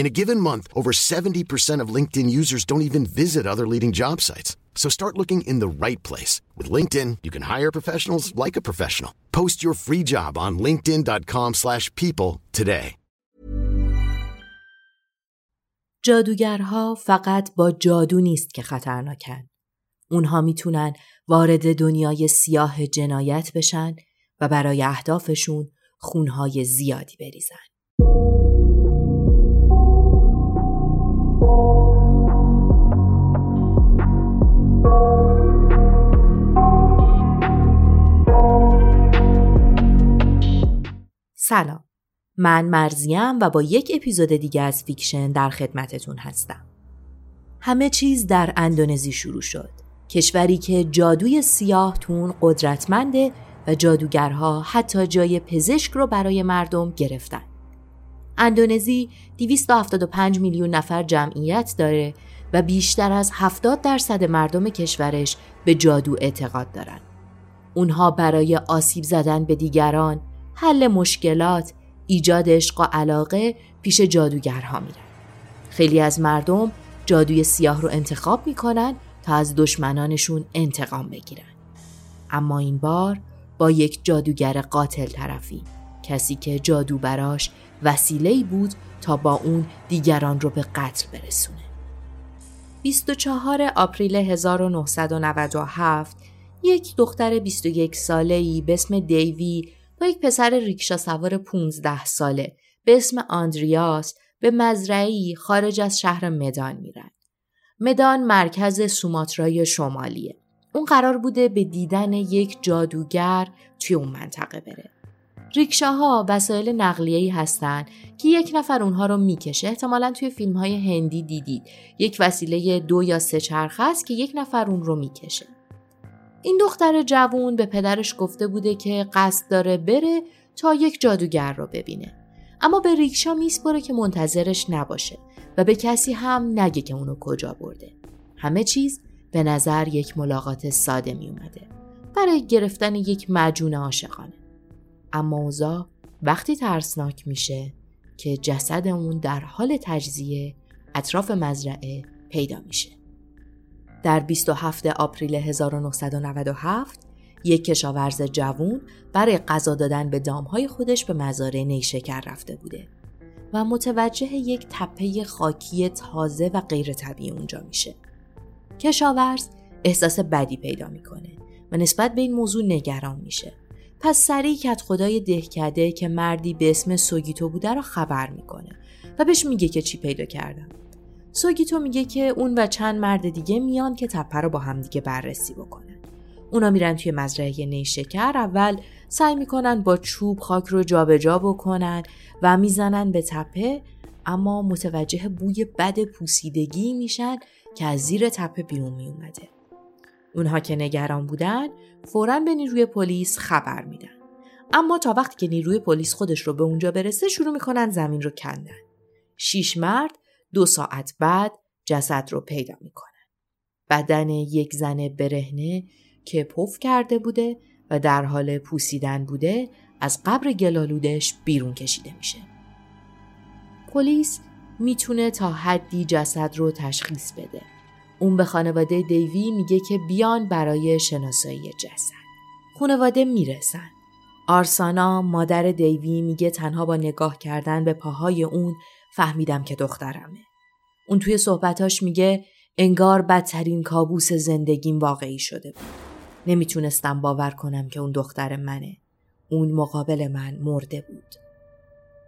In a given month, over 70% of LinkedIn users don't even visit other leading job sites. So start looking in the right place. With LinkedIn, you can hire professionals like a professional. Post your free job on linkedin.com slash people today. جادوگرها فقط با جادو نیست که خطرناکن. اونها می‌تونن وارد دنیای سیاه جنایت بشن و برای اهدافشون خونهای زیادی بریزن. سلام. من مرزیم و با یک اپیزود دیگه از فیکشن در خدمتتون هستم. همه چیز در اندونزی شروع شد. کشوری که جادوی سیاه توش قدرتمنده و جادوگرها حتی جای پزشک رو برای مردم گرفتن. اندونزی 275 میلیون نفر جمعیت داره و بیشتر از 70 درصد مردم کشورش به جادو اعتقاد دارن. اونها برای آسیب زدن به دیگران، حل مشکلات، ایجاد عشق و علاقه پیش جادوگرها میرن. خیلی از مردم جادوی سیاه رو انتخاب می‌کنن تا از دشمنانشون انتقام بگیرن. اما این بار با یک جادوگر قاتل طرفی کسی که جادو براش وسیله بود تا با اون دیگران رو به قتل برسونه. 24 آپریل 1997 یک دختر 21 ساله‌ای به اسم دیوی با یک پسر ریکشا سوار 15 ساله به اسم آندریاس به مزرعی خارج از شهر مدان میرن. مدان مرکز سوماترای شمالیه. اون قرار بوده به دیدن یک جادوگر توی اون منطقه بره. ریکشاها وسایل نقلیه‌ای هستن که یک نفر اونها رو می‌کشه احتمالا توی فیلم های هندی دیدید یک وسیله دو یا سه چرخ است که یک نفر اون رو می‌کشه این دختر جوون به پدرش گفته بوده که قصد داره بره تا یک جادوگر رو ببینه. اما به ریکشا میسپره که منتظرش نباشه و به کسی هم نگه که اونو کجا برده. همه چیز به نظر یک ملاقات ساده می اومده برای گرفتن یک مجون عاشقانه. اما اوضاع وقتی ترسناک میشه که جسد اون در حال تجزیه اطراف مزرعه پیدا میشه. در 27 آپریل 1997 یک کشاورز جوون برای غذا دادن به دامهای خودش به مزارع نیشکر رفته بوده و متوجه یک تپه خاکی تازه و غیر طبیعی اونجا میشه. کشاورز احساس بدی پیدا می‌کنه و نسبت به این موضوع نگران میشه پس سریع کت خدای دهکده که مردی به اسم سوگیتو بوده رو خبر می‌کنه و بهش میگه که چی پیدا کردم. سوگیتو میگه که اون و چند مرد دیگه میان که تپه رو با همدیگه بررسی بکنن. اونا میرن توی مزرعه نیشکر اول سعی می‌کنن با چوب خاک رو جابجا جا بکنن و می‌زنن به تپه اما متوجه بوی بد پوسیدگی میشن که از زیر تپه بیرون میومده. اونها که نگران بودن فورا به نیروی پلیس خبر میدن. اما تا وقتی که نیروی پلیس خودش رو به اونجا برسه شروع می‌کنن زمین رو کندن. شیش مرد دو ساعت بعد جسد رو پیدا می‌کنن. بدن یک زن برهنه که پف کرده بوده و در حال پوسیدن بوده از قبر گلالودش بیرون کشیده میشه. پلیس می‌تونه تا حدی جسد رو تشخیص بده. اون به خانواده دیوی میگه که بیان برای شناسایی جسد. خانواده می‌رسن. آرسانا مادر دیوی میگه تنها با نگاه کردن به پاهای اون فهمیدم که دخترمه. اون توی صحبتاش میگه انگار بدترین کابوس زندگیم واقعی شده بود. نمی‌تونستم باور کنم که اون دختر منه. اون مقابل من مرده بود.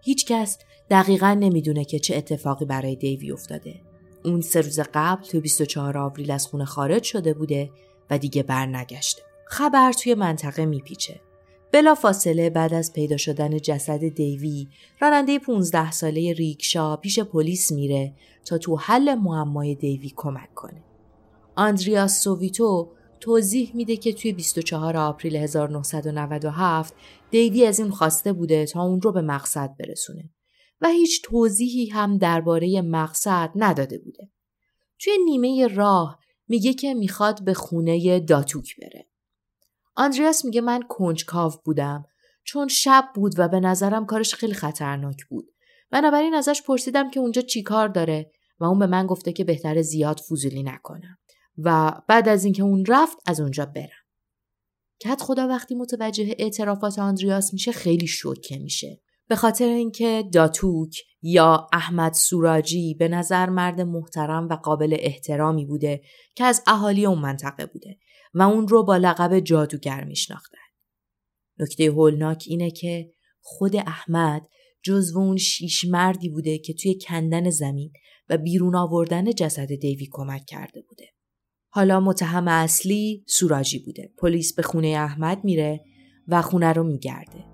هیچکس دقیقا نمی‌دونه که چه اتفاقی برای دیوی افتاده. اون سه روز قبل تو 24 آوریل از خونه خارج شده بوده و دیگه برنگشته. خبر توی منطقه میپیچه. بلا فاصله بعد از پیدا شدن جسد دیوی راننده 15 ساله ریکشا پیش پلیس میره تا تو حل معمای دیوی کمک کنه. آندریاس سوویتو توضیح میده که توی 24 آپریل 1997 دیوی از این خواسته بوده تا اون رو به مقصد برسونه و هیچ توضیحی هم درباره مقصد نداده بوده. توی نیمه راه میگه که می‌خواد به خونه داتوک بره. آندریاس میگه من کنجکاو بودم چون شب بود و به نظرم کارش خیلی خطرناک بود. بنابراین ازش پرسیدم که اونجا چی کار داره و اون به من گفته که بهتر زیاد فضولی نکنم و بعد از اینکه اون رفت از اونجا برم. کت خدا وقتی متوجه اعترافات آندریاس میشه خیلی شوکه میشه. به خاطر اینکه داتوک یا احمد سوراجی به نظر مرد محترم و قابل احترامی بوده که از اهالی اون منطقه بوده و اون رو با لقب جادوگر میشناختن. نکته هولناک اینه که خود احمد جزو اون شیش مردی بوده که توی کندن زمین و بیرون آوردن جسد دیوی کمک کرده بوده. حالا متهم اصلی سوراجی بوده. پلیس به خونه احمد میره و خونه رو میگرده.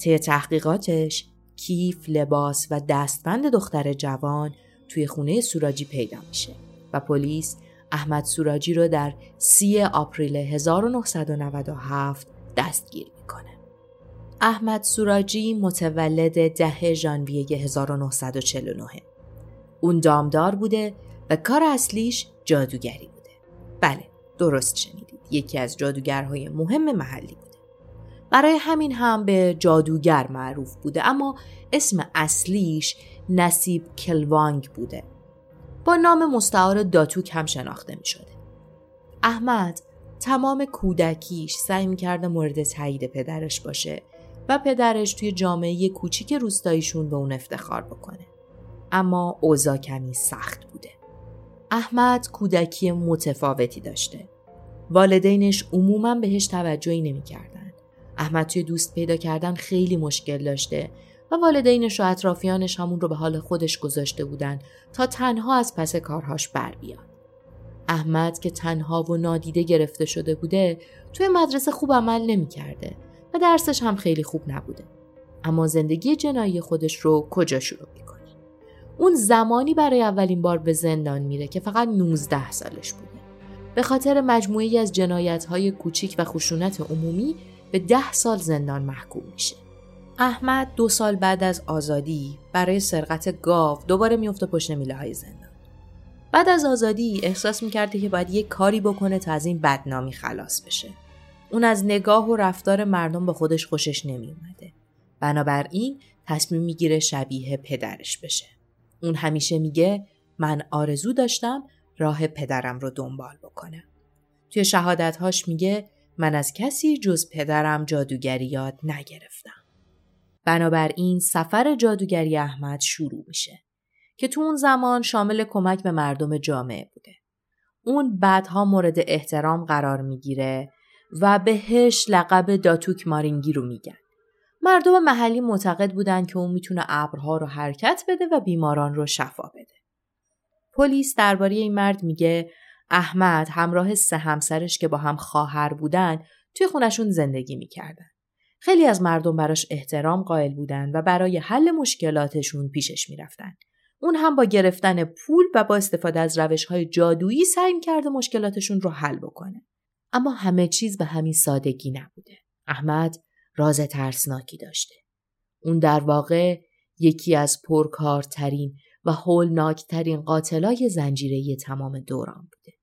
طی تحقیقاتش کیف، لباس و دستبند دختر جوان توی خونه سوراجی پیدا میشه و پلیس احمد سوراجی رو در 3 آپریل 1997 دستگیر می‌کنه. احمد سوراجی متولد ده ژانویه 1949 اون دامدار بوده و کار اصلیش جادوگری بوده. بله، درست شنیدید. یکی از جادوگرهای مهم محلی بوده. برای همین هم به جادوگر معروف بوده اما اسم اصلیش نصیب کلوانگ بوده. با نام مستعار داتوک هم شناخته می شده. احمد تمام کودکیش سعی می کرده مورد تایید پدرش باشه و پدرش توی جامعه کوچیک روستاییشون به اون افتخار بکنه. اما اوضاع کمی سخت بوده. احمد کودکی متفاوتی داشته. والدینش عموما بهش توجهی نمی‌کردن. احمد توی دوست پیدا کردن خیلی مشکل داشته و والدینش و اطرافیانش همون رو به حال خودش گذاشته بودن تا تنها از پس کارهاش بر بیاد. احمد که تنها و نادیده گرفته شده بوده توی مدرسه خوب عمل نمی کرده و درسش هم خیلی خوب نبوده. اما زندگی جنایی خودش رو کجا شروع می‌کنه؟ اون زمانی برای اولین بار به زندان میره که فقط 19 سالش بوده. به خاطر مجموعی از جنایت های کوچیک و خشونت عمومی به ده سال زندان محکوم میشه. احمد دو سال بعد از آزادی برای سرقت گاو دوباره میفته پشت میله های زندان. بعد از آزادی احساس می‌کرده که باید یک کاری بکنه تا از این بدنامی خلاص بشه. اون از نگاه و رفتار مردم به خودش خوشش نمیومده. بنابراین تصمیم می‌گیره شبیه پدرش بشه. اون همیشه میگه من آرزو داشتم راه پدرم رو دنبال بکنم. توی شهادتهاش میگه من از کسی جز پدرم جادوگری یاد نگرفتم. بنابراین سفر جادوگری احمد شروع میشه که تو اون زمان شامل کمک به مردم جامعه بوده. اون بعدها مورد احترام قرار می‌گیره و بهش لقب داتوک مارینگی رو میگن. مردم محلی معتقد بودن که اون می‌تونه ابرها رو حرکت بده و بیماران رو شفا بده. پلیس درباره این مرد میگه احمد همراه سه همسرش که با هم خواهر بودن توی خونشون زندگی می‌کردن. خیلی از مردم براش احترام قائل بودن و برای حل مشکلاتشون پیشش می‌رفتن. اون هم با گرفتن پول و با استفاده از روش های جادویی سعی کرده مشکلاتشون رو حل بکنه. اما همه چیز به همین سادگی نبوده. احمد راز ترسناکی داشته. اون در واقع یکی از پرکارترین و هولناکترین قاتلای زنجیره تمام دوران بوده.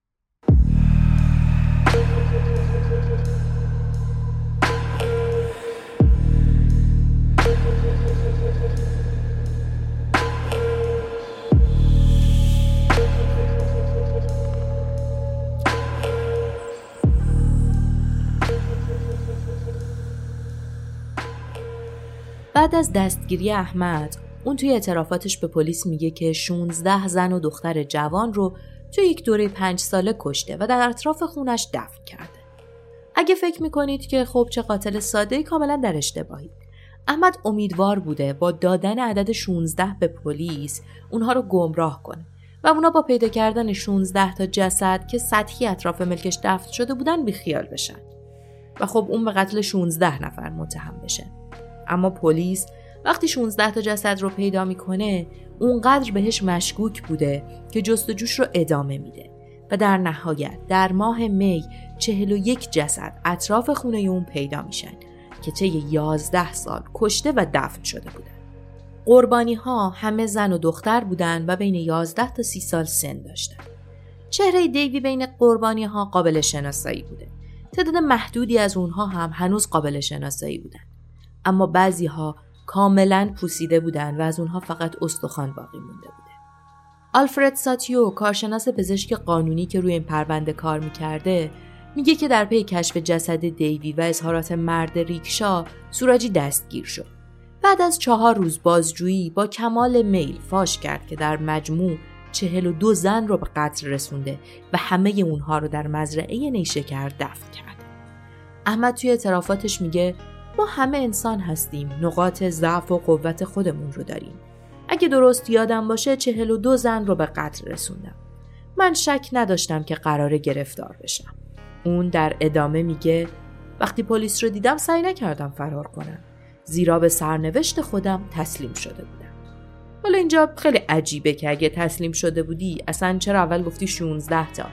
بعد از دستگیری احمد اون توی اعترافاتش به پلیس میگه که 16 زن و دختر جوان رو توی یک دوره پنج ساله کشته و در اطراف خونش دفن کرده. اگه فکر می‌کنید که خب چه قاتل ساده کاملا در اشتباهی. احمد امیدوار بوده با دادن عدد 16 به پلیس اونها رو گمراه کنه و اونا با پیدا کردن 16 تا جسد که سطحی اطراف ملکش دفن شده بودن بیخیال بشن و خب اون به قتل 16 نفر متهم بشه اما پلیس وقتی 16 تا جسد رو پیدا می‌کنه اونقدر بهش مشکوک بوده که جستجوش رو ادامه میده و در نهایت در ماه می 41 جسد اطراف خونه اون پیدا میشن که طی 11 سال کشته و دفن شده بودن. قربانی ها همه زن و دختر بودن و بین 11 تا 30 سال سن داشتن. چهره دیوی بین قربانی ها قابل شناسایی بوده. تعداد محدودی از اونها هم هنوز قابل شناسایی بودن. اما بعضی ها کاملا پوسیده بودن و از اونها فقط استخوان باقی مونده بوده. آلفرد ساتیو کارشناس پزشک قانونی که روی این پرونده کار می‌کرده میگه که در پی کشف جسد دیوی و اظهارات مرد ریکشا سوراجی دستگیر شد. بعد از چهار روز بازجویی با کمال میل فاش کرد که در مجموع چهل و دو زن رو به قتل رسونده و همه اونها رو در مزرعه نیشکر دفن کرد. احمد توی اعترافاتش میگه ما همه انسان هستیم. نقاط ضعف و قوت خودمون رو داریم. اگه درست یادم باشه چهل و دو زن رو به قتل رسوندم. من شک نداشتم که قرار گرفتار بشم. اون در ادامه میگه وقتی پلیس رو دیدم سعی نکردم فرار کنم. زیرا به سرنوشت خودم تسلیم شده بودم. حالا اینجا خیلی عجیبه که اگه تسلیم شده بودی اصلا چرا اول گفتی 16 تا؟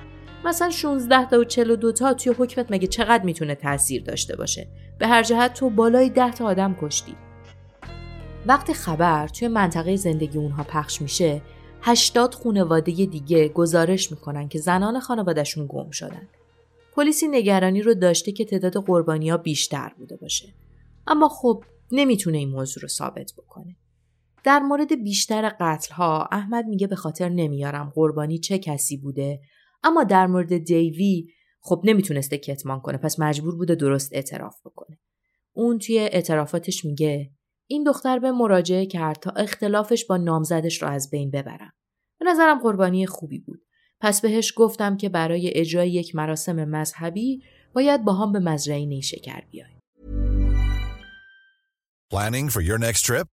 مثلا 16 تا و 42 تا توی حکمت مگه چقدر می‌تونه تاثیر داشته باشه؟ به هر جهت تو بالای 10 تا آدم کشتی. وقتی خبر توی منطقه زندگی اونها پخش میشه 80 خانواده دیگه گزارش می‌کنن که زنان خانوادهشون گم شدن. پلیسی نگرانی رو داشته که تعداد قربانی ها بیشتر بوده باشه. اما خب نمی‌تونه این موضوع رو ثابت بکنه. در مورد بیشتر قتل ها احمد میگه به خاطر نمیارم قربانی چه کسی بوده اما در مورد دیوی خب نمی‌تونسته کتمان کنه. پس مجبور بوده درست اعتراف بکنه. اون توی اعترافاتش میگه این دختر به مراجعه کرد تا اختلافش با نامزدش رو از بین ببرم. به نظرم قربانی خوبی بود. پس بهش گفتم که برای اجرای یک مراسم مذهبی باید با هم به مزرعه نیشکر بیایم. Planning for your next trip?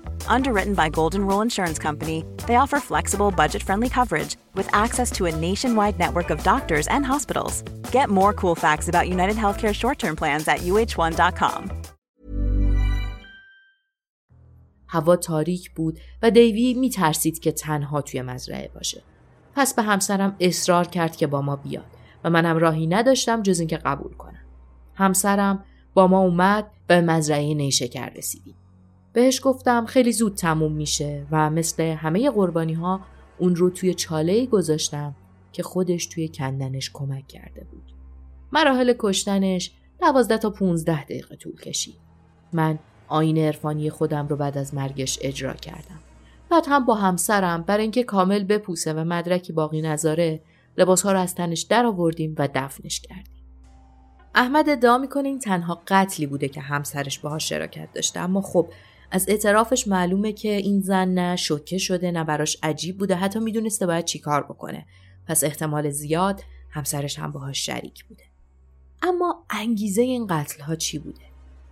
Underwritten by Golden Rule Insurance Company, they offer flexible, budget friendly coverage with access to a nationwide network of doctors and hospitals. Get more cool facts about United Healthcare short term plans at uh1.com. هوا تاریک بود و دیوی می ترسید که تنها توی مزرعه باشه. پس به همسرم اصرار کرد که با ما بیاد و منم راهی نداشتم جز اینکه قبول کنم. همسرم با ما اومد به مزرعه نیشکر رسیدیم. بهش گفتم خیلی زود تموم میشه و مثل همه قربانی ها اون رو توی چاله گذاشتم که خودش توی کندنش کمک کرده بود. مراحل کشتنش دوازده تا 15 دقیقه طول کشید. من آین عرفانی خودم رو بعد از مرگش اجرا کردم. بعد هم با همسرم برای اینکه کامل بپوسه و مدرکی باقی نذاره لباسها رو از تنش در آوردیم و دفنش کردیم. احمد ادعا می‌کنه این تنها قتلی بوده که همسرش باهاش شراکت داشته اما خب از اعترافش معلومه که این زن نه شوکه شده نه براش عجیب بوده. حتی می‌دونسته باید چیکار بکنه. پس احتمال زیاد همسرش هم باهاش شریک بوده. اما انگیزه این قتل ها چی بوده؟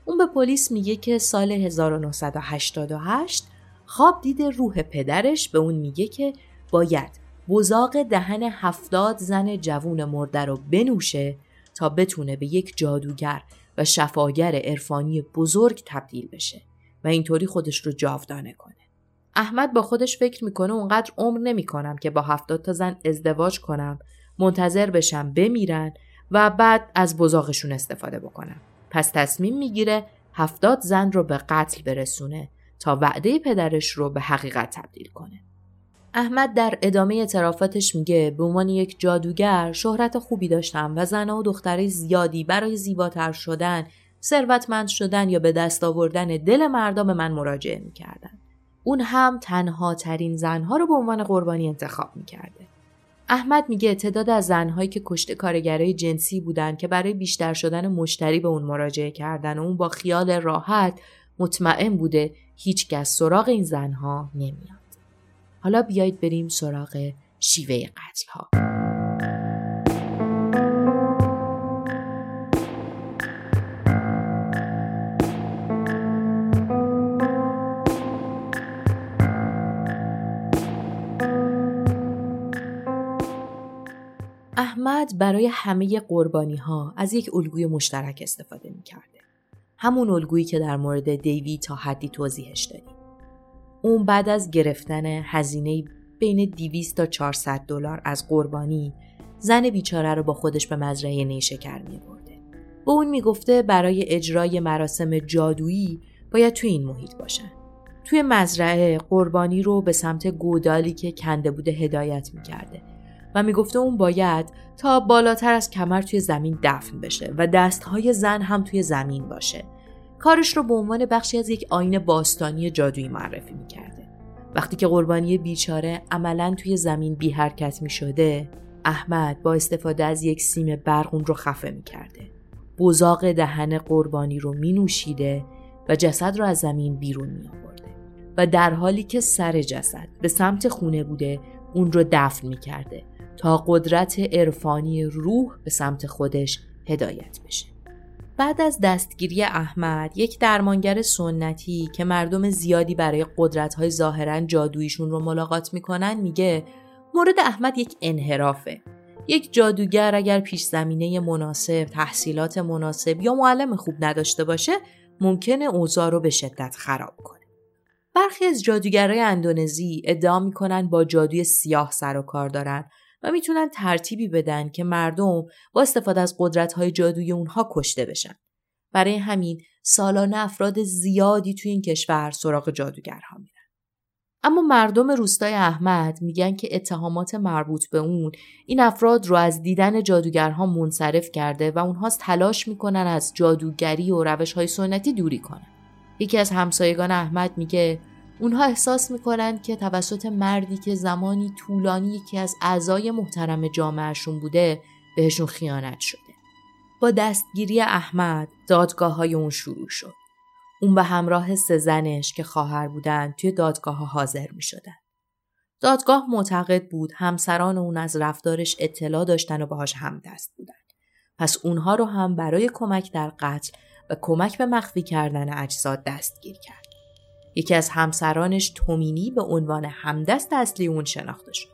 اون به پلیس میگه که سال 1988 خواب دیده روح پدرش به اون میگه که باید بزاق دهن هفتاد زن جوون مرده رو بنوشه تا بتونه به یک جادوگر و شفاگر عرفانی بزرگ تبدیل بشه. و اینطوری خودش رو جاودانه کنه. احمد با خودش فکر می‌کنه اونقدر عمر نمی‌کنم که با هفتاد تا زن ازدواج کنم منتظر بشم بمیرن و بعد از بزاقشون استفاده بکنم. پس تصمیم می‌گیره هفتاد زن رو به قتل برسونه تا وعده پدرش رو به حقیقت تبدیل کنه. احمد در ادامه اعترافاتش میگه به عنوان یک جادوگر شهرت خوبی داشتم و زنها و دختره زیادی برای زیباتر شدن، ثروتمند شدن یا به دست آوردن دل مردم به من مراجعه می‌کردن. اون هم تنها ترین زنها رو به عنوان قربانی انتخاب می‌کرده. احمد میگه تعداد از زنهایی که کشته کارگرای جنسی بودن که برای بیشتر شدن مشتری به اون مراجعه کردن و اون با خیال راحت مطمئن بوده هیچکس سراغ این زنها نمیاد. حالا بیایید بریم سراغ شیوه قتل ها. احمد برای همه قربانی ها از یک الگوی مشترک استفاده می کرده. همون الگویی که در مورد دیوی تا حدی توضیحش دادیم. اون بعد از گرفتن هزینه بین 200 تا 400 دلار از قربانی زن بیچاره رو با خودش به مزرعه نیشکر می برده. به اون می‌گفته برای اجرای مراسم جادویی باید توی این محیط باشن. توی مزرعه قربانی رو به سمت گودالی که کنده بوده هدایت می‌کرده و می‌گفته اون باید تا بالاتر از کمر توی زمین دفن بشه و دستهای زن هم توی زمین باشه. کارش رو به عنوان بخشی از یک آین باستانی جادویی معرفی می‌کرده. وقتی که قربانی بیچاره عملا توی زمین بی حرکت می شده، احمد با استفاده از یک سیم برق اون رو خفه می کرده. بزاق دهن قربانی رو می نوشیده و جسد رو از زمین بیرون می آورده. و در حالی که سر جسد به سمت خونه بوده اون رو دفن می کرده تا قدرت عرفانی روح به سمت خودش هدایت بشه. بعد از دستگیری احمد یک درمانگر سنتی که مردم زیادی برای قدرت‌های ظاهرا جادویشون رو ملاقات می‌کنن میگه مورد احمد یک انحرافه یک جادوگر اگر پیش زمینه مناسب، تحصیلات مناسب یا معلم خوب نداشته باشه ممکنه اوضاع رو به شدت خراب کنه. برخی از جادوگرای اندونزی ادعا می‌کنن با جادوی سیاه سر و کار دارن و می‌تونن ترتیبی بدن که مردم با استفاده از قدرت‌های جادویی اونها کشته بشن. برای همین سالانه افراد زیادی توی این کشور سراغ جادوگرها میرن. اما مردم روستای احمد میگن که اتهامات مربوط به اون این افراد رو از دیدن جادوگرها منصرف کرده و اونها تلاش می‌کنن از جادوگری و روش های سنتی دوری کنن. یکی از همسایگان احمد میگه اونها احساس می‌کنن که توسط مردی که زمانی طولانی یکی از اعضای محترم جامعهشون بوده بهشون خیانت شده. با دستگیری احمد دادگاه های اون شروع شد. اون به همراه سه زنش که خواهر بودن توی دادگاه ها حاضر می شدن. دادگاه معتقد بود همسران اون از رفتارش اطلاع داشتن و باهاش همدست بودن. پس اونها رو هم برای کمک در قتل و کمک به مخفی کردن اجساد دستگیر کرد. یکی از همسرانش تومینی به عنوان همدست اصلی اون شناخته شد.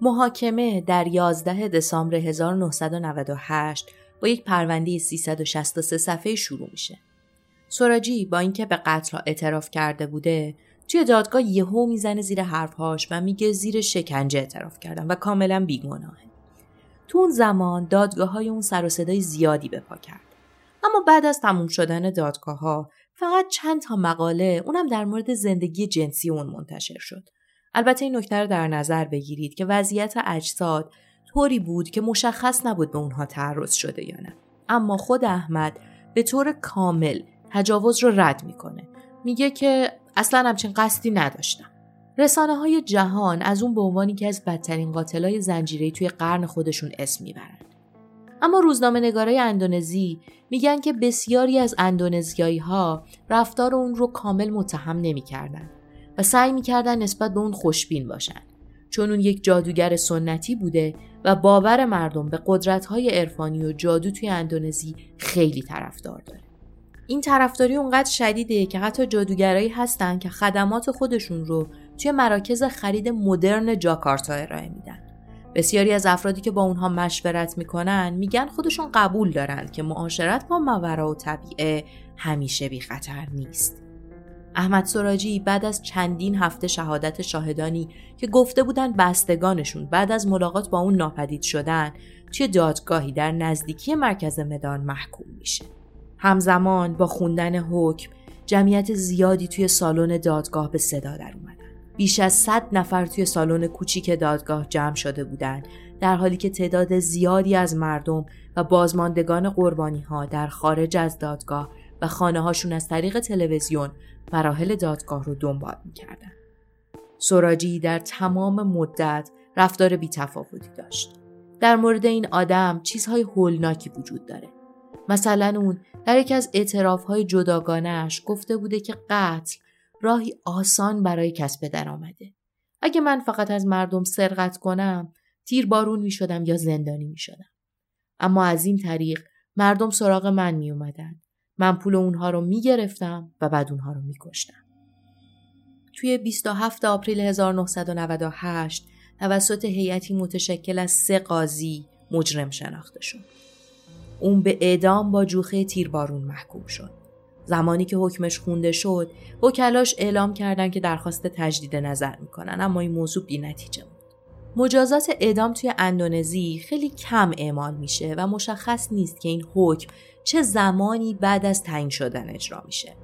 محاکمه در 11 دسامبر 1998 با یک پرونده 363 صفحه شروع میشه. سوراجی با اینکه به قتل اعتراف کرده بوده توی دادگاه یهو می‌زنه زیر حرفهاش و میگه زیر شکنجه اعتراف کردم و کاملا بیگناهه. تو اون زمان دادگاه های اون سر و صدای زیادی به پا کرد. اما بعد از تموم شدن دادگاه ها فقط چند تا مقاله اونم در مورد زندگی جنسی اون منتشر شد. البته این نکته رو در نظر بگیرید که وضعیت اجساد طوری بود که مشخص نبود به اونها تعرض شده یا نه. اما خود احمد به طور کامل تجاوز رو رد می‌کنه. میگه که اصلا همچین قصدی نداشتم. رسانه های جهان از اون به عنوان که از بدترین قاتلای زنجیره توی قرن خودشون اسم می‌برن. اما روزنامه نگارای اندونزی میگن که بسیاری از اندونزیایی ها رفتار اون رو کامل متهم نمی‌کردن و سعی می‌کردن نسبت به اون خوشبین باشن چون اون یک جادوگر سنتی بوده و باور مردم به قدرت‌های عرفانی و جادو توی اندونزی خیلی طرفدار داره. این طرفداری اونقدر شدیده که حتی جادوگرایی هستن که خدمات خودشون رو توی مراکز خرید مدرن جاکارتا ارائه میدن. بسیاری از افرادی که با اونها مشورت می‌کنن میگن خودشون قبول دارن که معاشرت با مورا و طبیعه همیشه بی خطر نیست. احمد سراجی بعد از چندین هفته شهادت شاهدانی که گفته بودن بستگانشون بعد از ملاقات با اون ناپدید شدن توی دادگاهی در نزدیکی مرکز مدان محکوم میشه. همزمان با خوندن حکم جمعیت زیادی توی سالن دادگاه به صدا در اومدن. بیش از 100 نفر توی سالن کوچیک دادگاه جمع شده بودند در حالی که تعداد زیادی از مردم و بازماندگان قربانی ها در خارج از دادگاه و خانه هاشون از طریق تلویزیون مراحل دادگاه رو دنبال می‌کردن. سراجی در تمام مدت رفتار بیتفاوتی داشت. در مورد این آدم چیزهای هولناکی وجود داره. مثلا اون در یکی از اعترافهای جداگانش گفته بوده که قتل راهی آسان برای کسب درآمده. اگه من فقط از مردم سرقت کنم تیر بارون می شدم یا زندانی می شدم. اما از این طریق مردم سراغ من می اومدن. من پول اونها رو می گرفتم و بعد اونها رو می کشتم. توی 27 آپریل 1998 توسط هیئتی متشکل از سه قاضی مجرم شناخته شد. اون به اعدام با جوخه تیربارون محکوم شد. زمانی که حکمش خونده شد وکلاش اعلام کردند که درخواست تجدید نظر می‌کنن اما این موضوع بی نتیجه بود. مجازات اعدام توی اندونزی خیلی کم اعمال میشه و مشخص نیست که این حکم چه زمانی بعد از تعیین شدن اجرا میشه.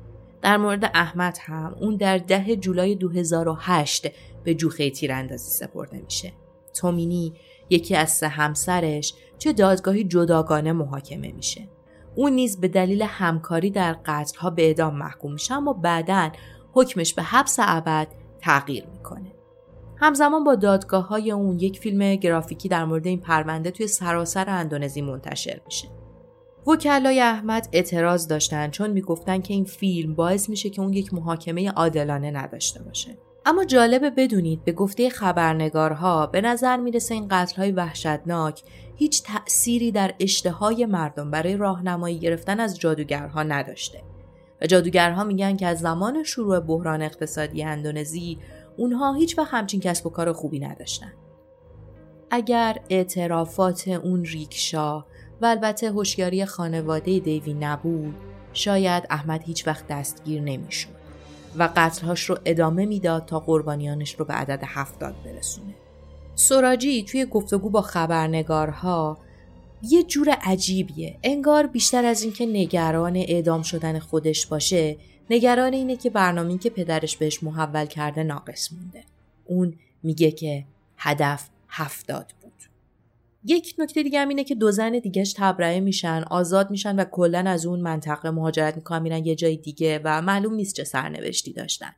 در مورد احمد هم اون در ده جولای 2008 به جوخه تیراندازی سپرده میشه. تومینی یکی از سه همسرش توی دادگاهی جداگانه محاکمه میشه. اون نیز به دلیل همکاری در قتلها به اعدام محکوم میشه اما بعدا حکمش به حبس ابد تغییر می‌کنه. همزمان با دادگاه های اون یک فیلم گرافیکی در مورد این پرونده توی سراسر اندونزی منتشر میشه. وکلای احمد اعتراض داشتن چون می‌گفتن که این فیلم باعث میشه که اون یک محاکمه عادلانه نداشته باشه. اما جالبه بدونید به گفته خبرنگارها به نظر می‌رسه این قتلهای وحشتناک هیچ تأثیری در اشتهای مردم برای راهنمایی گرفتن از جادوگرها نداشته و جادوگرها میگن که از زمان شروع بحران اقتصادی اندونزی اونها هیچ وقت همچین کسب و کار خوبی نداشتن. اگر اعترافات اون ریکشا و البته هوشیاری خانواده دیوی نبود شاید احمد هیچ وقت دستگیر نمی‌شد و قتلهاش رو ادامه می‌داد تا قربانیانش رو به عدد هفتاد برسونه. سوراجی توی گفتگو با خبرنگارها یه جور عجیبیه انگار بیشتر از اینکه نگران اعدام شدن خودش باشه نگران اینه که برنامه‌ای که پدرش بهش محول کرده ناقص مونده اون میگه که هدف هفتاد یک نکته دیگه هم اینه که دو زن دیگهش تبرئه میشن آزاد میشن و کلا از اون منطقه مهاجرت می‌کنن میرن یه جای دیگه و معلوم نیست چه سرنوشتی داشتن.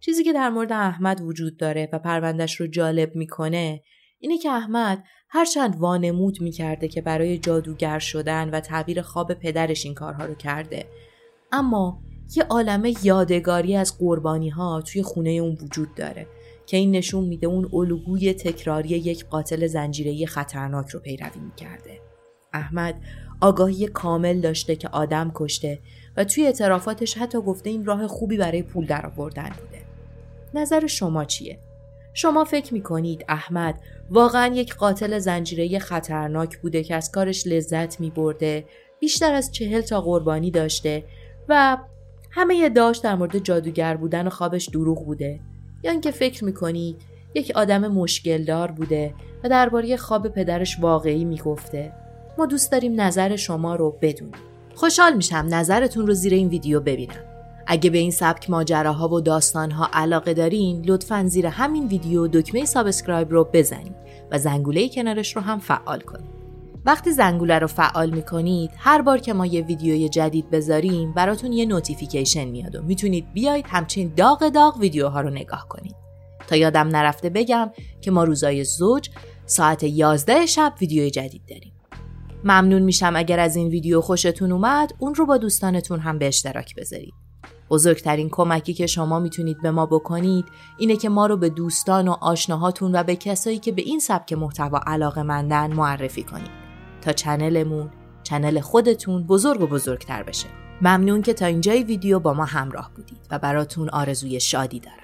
چیزی که در مورد احمد وجود داره و پروندش رو جالب می‌کنه اینه که احمد هرچند وانمود می‌کرده که برای جادوگر شدن و تعبیر خواب پدرش این کارها رو کرده اما یه عالمه یادگاری از قربانی ها توی خونه اون وجود داره. که این نشون میده اون الگوی تکراری یک قاتل زنجیره‌ای خطرناک رو پیروی می‌کرده. احمد آگاهی کامل داشته که آدم کشته و توی اعترافاتش حتی گفته این راه خوبی برای پول درآوردن بوده. نظر شما چیه؟ شما فکر می‌کنید احمد واقعا یک قاتل زنجیره خطرناک بوده که از کارش لذت میبرده بیشتر از چهل تا قربانی داشته و همه داشت در مورد جادوگر بودن و خوابش دروغ بوده یا اینکه فکر می‌کنید یک آدم مشکلدار بوده و درباره خواب پدرش واقعی می‌گفته. ما دوست داریم نظر شما رو بدونیم. خوشحال میشم نظرتون رو زیر این ویدیو ببینم. اگه به این سبک ماجراها و داستانها علاقه دارین لطفا زیر همین ویدیو دکمه subscribe رو بزنید و زنگوله کنارش رو هم فعال کنید. وقتی زنگوله رو فعال می‌کنید هر بار که ما یه ویدیوی جدید بذاریم براتون یه notification میاد و می‌تونید بیاید همچین داغ داغ ویدیوها رو نگاه کنید. تا یادم نرفته بگم که ما روزای زوج ساعت 11 شب ویدیو جدید داریم. ممنون میشم اگر از این ویدیو خوشتون اومد اون رو با دوستانتون هم به اشتراک بذارید. بزرگترین کمکی که شما می‌تونید به ما بکنید اینه که ما رو به دوستان و آشناهاتون و به کسایی که به این سبک محتوا علاقه مندن معرفی کنید تا چنلمون چنل خودتون بزرگ و بزرگتر بشه. ممنون که تا اینجای ویدیو با ما همراه بودید و براتون آرزوی شادی دارم.